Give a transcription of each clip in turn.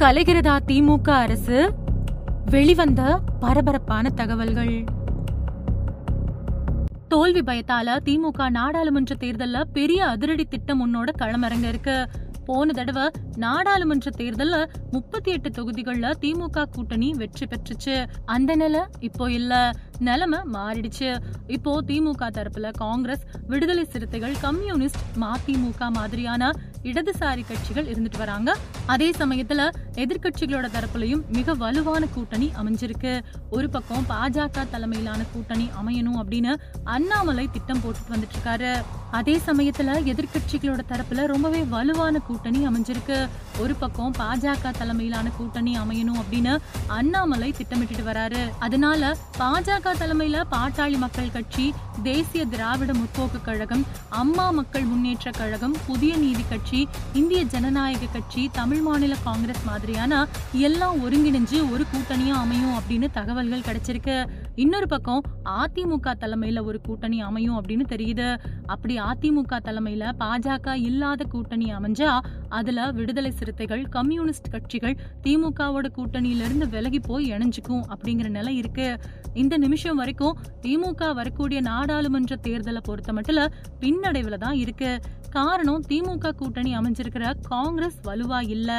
கலைகிறதா திமுக அரசு? வெளிவந்த பரபரப்பான தகவல்கள். தோல்வி பயத்தால திமுக நாடாளுமன்ற தேர்தல்ல பெரிய அதிரடி திட்டம் உன்னோட களமிறங்க இருக்கு. போன தடவை நாடாளுமன்ற தேர்தல்ல முப்பத்தி எட்டு தொகுதிகள்ல திமுக கூட்டணி வெற்றி பெற்றுச்சு. அந்த நிலை இப்போ இல்ல. நிலைமை மாறிடுச்சு. இப்போ திமுக தரப்புல காங்கிரஸ் விடுதலை சிறுத்தைகள் கம்யூனிஸ்ட் மதிமுக மாதிரியான இடதுசாரி கட்சிகள் இருந்துட்டு வராங்க. அதே சமயத்துல எதிர்கட்சிகளோட தரப்புலயும் மிக வலுவான கூட்டணி அமைஞ்சிருக்கு. ஒரு பக்கம் பாஜக தலைமையிலான கூட்டணி அமையணும் அப்படின்னு அண்ணாமலை திட்டம் போட்டுட்டு வந்துட்டு இருக்காரு அதே சமயத்துல எதிர்க்கட்சிகளோட தரப்புல ரொம்பவே வலுவான கூட்டணி அமைஞ்சிருக்கு. ஒரு பக்கம் பாஜக தலைமையிலான கூட்டணி அமையணும் அப்படின்னு அண்ணாமலை திட்டமிட்டுட்டு வராரு. அதனால பாஜக தலைமையில பாட்டாளி மக்கள் கட்சி தேசிய திராவிட முற்போக்கு கழகம் அம்மா மக்கள் முன்னேற்ற கழகம் புதிய நீதி கட்சி இந்திய ஜனநாயக கட்சி தமிழ் மாநில காங்கிரஸ் மாதிரி மாதிரியான எல்லாம் ஒருங்கிணைஞ்சு ஒரு கூட்டணியா அமையும் அப்படின்னு தகவல்கள் கிடைச்சிருக்கு. இன்னொரு பக்கம் அதிமுக தலைமையில ஒரு கூட்டணி அமையும் அப்படின்னு தெரியுது. அப்படி அதிமுக தலைமையில பாஜக இல்லாத கூட்டணி அமைஞ்சா அதுல விடுதலை சிறுத்தைகள் கம்யூனிஸ்ட் கட்சிகள் திமுகவோட கூட்டணியில இருந்து விலகி போய் இணைஞ்சுக்கும் அப்படிங்கிற நிலை இருக்கு. இந்த நிமிஷம் வரைக்கும் திமுக வரக்கூடிய நாடாளுமன்ற தேர்தலை பொறுத்த மட்டும் பின்னடைவுல தான் இருக்கு. காரணம் திமுக கூட்டணி அமைஞ்சிருக்கிற காங்கிரஸ் வலுவா இல்ல?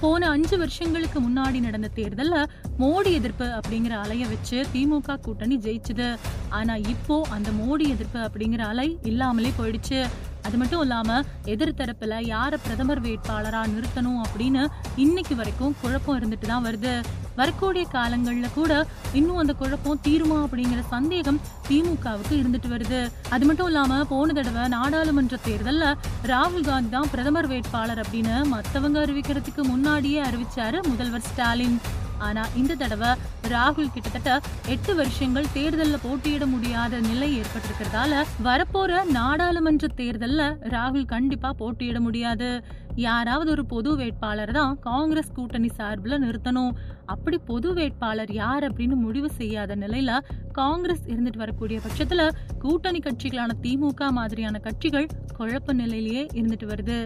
போன அஞ்சு வருஷங்களுக்கு முன்னாடி நடந்த தேர்தல்ல மோடி எதிர்ப்பு அப்படிங்கிற அலைய வச்சு திமுக கூட்டணி ஜெயிச்சுது. ஆனா இப்போ அந்த மோடி எதிர்ப்பு அப்படிங்கிற அலை இல்லாமலே போயிடுச்சு. அது மட்டும் இல்லாம எதிர்த்தரப்புல யார பிரதமர் வேட்பாளரா நிறுத்தணும் அப்படின்னு இன்னைக்கு வரைக்கும் குழப்பம் இருந்துட்டு தான் வருது. வரக்கூடிய காலங்கள்ல கூட இன்னும் அந்த குழப்பம் தீருமா அப்படிங்கிற சந்தேகம் திமுகவுக்கு இருந்துட்டு வருது. அது மட்டும் இல்லாம போன தடவை நாடாளுமன்ற தேர்தல்ல ராகுல் காந்தி தான் பிரதமர் வேட்பாளர் அப்படின்னு மத்தவங்க அறிவிக்கிறதுக்கு முன்னாடியே அறிவிச்சாரு முதல்வர் ஸ்டாலின். ஆனா இந்த தடவை ராகுல் கிட்டத்தட்ட எட்டு வருஷங்கள் தேர்தல்ல போட்டியிட முடியாத நிலை ஏற்பட்டிருக்கிறதால வரப்போற நாடாளுமன்ற தேர்தல்ல ராகுல் கண்டிப்பா போட்டியிட முடியாது. யாராவது ஒரு பொது வேட்பாளர் தான் காங்கிரஸ் கூட்டணி சார்பில் நிறுத்தணும். அப்படி பொது வேட்பாளர் யார் அப்படின்னு முடிவு செய்யாத நிலையில காங்கிரஸ் இருந்துட்டு வரக்கூடிய பட்சத்துல கூட்டணி கட்சிகளான திமுக மாதிரியான கட்சிகள் குழப்ப நிலையிலேயே இருந்துட்டு வருது.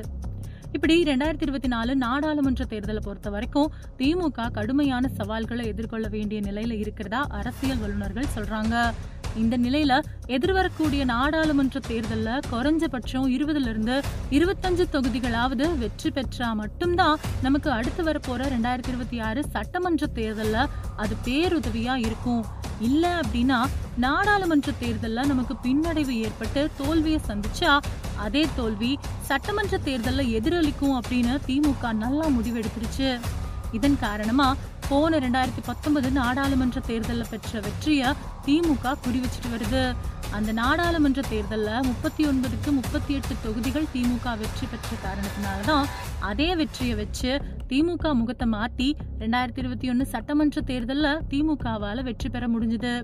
இப்படி ரெண்டாயிரத்தி இருபத்தி நாலு நாடாளுமன்ற தேர்தலை பொறுத்த வரைக்கும் திமுக கடுமையான சவால்களை எதிர்கொள்ள வேண்டிய நிலையில இருக்கிறதா அரசியல் வல்லுநர்கள் சொல்றாங்க. இந்த நிலையில எதிர்வரக்கூடிய நாடாளுமன்ற தேர்தல்ல குறைஞ்சபட்சம் இருபதுல இருந்து இருபத்தஞ்சு தொகுதிகளாவது வெற்றி பெற்றா மட்டும்தான் நமக்கு அடுத்து வரப்போற ரெண்டாயிரத்தி இருபத்தி ஆறு சட்டமன்ற தேர்தல்ல அது பேருதவியா இருக்கும். இல்ல அப்படின்னா நாடாளுமன்ற தேர்தல்ல நமக்கு பின்னடைவு ஏற்பட்டு தோல்வியை சந்திச்சா அதே தோல்வி சட்டமன்ற தேர்தல்ல எதிரொலிக்கும் அப்படின்னு திமுக நல்லா முடிவெடுத்துருச்சு. இதன் காரணமா போன ரெண்டாயிரத்தி பத்தொன்பது நாடாளுமன்ற தேர்தலில் பெற்ற வெற்றியை திமுக குறி வச்சுட்டு வருது. அந்த நாடாளுமன்ற தேர்தலில் முப்பத்தி ஒன்பதுக்கு முப்பத்தி எட்டு தொகுதிகள் திமுக வெற்றி பெற்ற காரணத்தினால தான் அதே வெற்றியை வச்சு திமுக முகத்தை மாற்றி ரெண்டாயிரத்தி இருபத்தி ஒன்று சட்டமன்ற தேர்தலில் திமுகவால் வெற்றி பெற முடிஞ்சுது.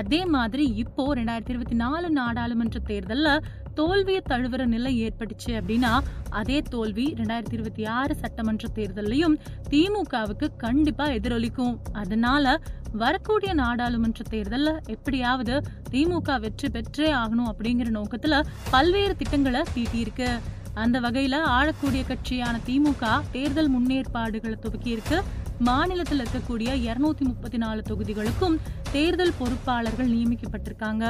அதே மாதிரி இப்போ ரெண்டாயிரத்தி இருபத்தி நாலு நாடாளுமன்ற தேர்தலில் தோல்வியை தழுவுற நிலை ஏற்பட்டுச்சு அப்படின்னா அதே தோல்வி ரெண்டாயிரத்தி இருபத்தி ஆறு சட்டமன்ற தேர்தலையும் திமுகவுக்கு கண்டிப்பா எதிரொலிக்கும். அதனால வரக்கூடிய நாடாளுமன்ற தேர்தலில் எப்படியாவது திமுக வெற்றி பெற்றே ஆகணும் அப்படிங்கிற நோக்கத்துல பல்வேறு திட்டங்களை தீட்டியிருக்கு. அந்த வகையில ஆளக்கூடிய கட்சியான திமுக தேர்தல் முன்னேற்பாடுகளை துவக்கியிருக்கு. மாநிலத்தில் இருக்கக்கூடிய இருநூத்தி முப்பத்தி நாலு தொகுதிகளுக்கும் தேர்தல் பொறுப்பாளர்கள் நியமிக்கப்பட்டிருக்காங்க.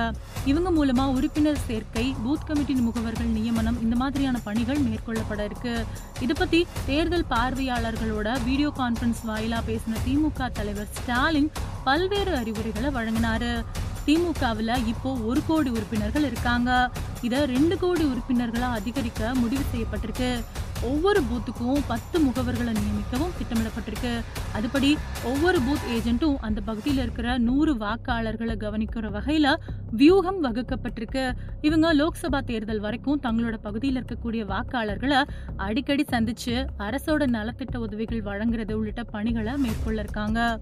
இவங்க மூலமா உறுப்பினர் சேர்க்கை பூத் கமிட்டி முகவர்கள் நியமனம் இந்த மாதிரியான பணிகள் மேற்கொள்ளப்பட இருக்கு. இது பத்தி தேர்தல் பார்வையாளர்களோட வீடியோ கான்பரன்ஸ் வாயிலா பேசின திமுக தலைவர் ஸ்டாலின் பல்வேறு அறிவுரைகளை வழங்கினாரு. திமுகவில் இப்போ ஒரு கோடி உறுப்பினர்கள் இருக்காங்க. இதை ரெண்டு கோடி உறுப்பினர்களாக அதிகரிக்க முடிவு செய்யப்பட்டிருக்கு. ஒவ்வொரு பூத்துக்கும் பத்து முகவர்களை நியமிக்கவும் திட்டமிடப்பட்டிருக்கு. அதுபடி ஒவ்வொரு பூத் ஏஜென்ட்டும் அந்த பகுதியில் இருக்கிற நூறு வாக்காளர்களை கவனிக்கிற வகையில வியூகம் வகுக்கப்பட்டிருக்கு. இவங்க லோக்சபா தேர்தல் வரைக்கும் தங்களோட பகுதியில் இருக்கக்கூடிய வாக்காளர்களை அடிக்கடி சந்திச்சு அரசோட நலத்திட்ட உதவிகள் வழங்குறது உள்ளிட்ட பணிகளை மேற்கொள்ள இருக்காங்க.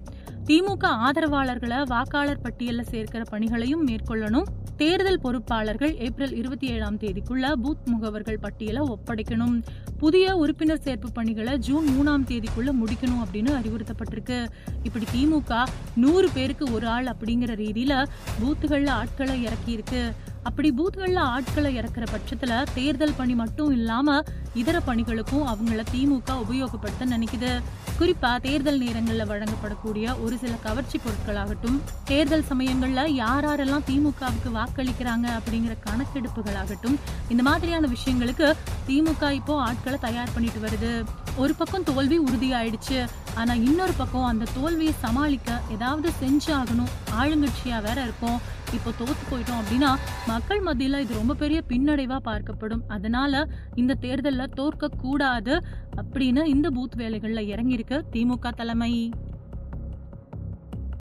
திமுக ஆதரவாளர்களை வாக்காளர் பட்டியலில் சேர்க்கிற பணிகளையும் மேற்கொள்ளணும். தேர்தல் பொறுப்பாளர்கள் ஏப்ரல் இருபத்தி ஏழாம் தேதிக்குள்ள பூத் முகவர்கள் பட்டியலை ஒப்படைக்கணும். புதிய உறுப்பினர் சேர்ப்பு பணிகளை ஜூன் மூணாம் தேதிக்குள்ள முடிக்கணும் அப்படின்னு அறிவுறுத்தப்பட்டிருக்கு. இப்படி திமுக நூறு பேருக்கு ஒரு ஆள் அப்படிங்கிற ரீதியில பூத்துகள்ல ஆட்களை இறக்கி இருக்கு அப்படி பூத்கள்ல ஆட்களை இறக்குற பட்சத்துல தேர்தல் பணி மட்டும் இல்லாம இதர பணிகளுக்கும் அவங்கள திமுக உபயோகப்படுத்த நினைக்குது. குறிப்பா தேர்தல் நேரங்கள்ல வழங்கப்படக்கூடிய ஒரு சில கவர்ச்சி பொருட்களாகட்டும் தேர்தல் சமயங்கள்ல யார் யாரெல்லாம் திமுகவுக்கு வாக்களிக்கிறாங்க அப்படிங்கிற கணக்கெடுப்புகளாகட்டும் இந்த மாதிரியான விஷயங்களுக்கு திமுக இப்போ ஆட்களை தயார் பண்ணிட்டு வருது. ஒரு பக்கம் தோல்வி உறுதியாயிடுச்சு. ஆனா இன்னொரு பக்கம் அந்த தோல்வியை சமாளிக்க ஏதாவது செஞ்சாகணும் ஆளுங்கட்சியா வேற இருக்கும் இப்போ தோத்து போயிட்டோம் அப்படின்னா மக்கள் மத்தியில இது ரொம்ப பெரிய பின்னடைவா பார்க்கப்படும். அதனால இந்த தேர்தலில் தோற்க கூடாது அப்படின்னு இந்த பூத் வேலைகளில் இறங்கியிருக்கு திமுக தலைமை.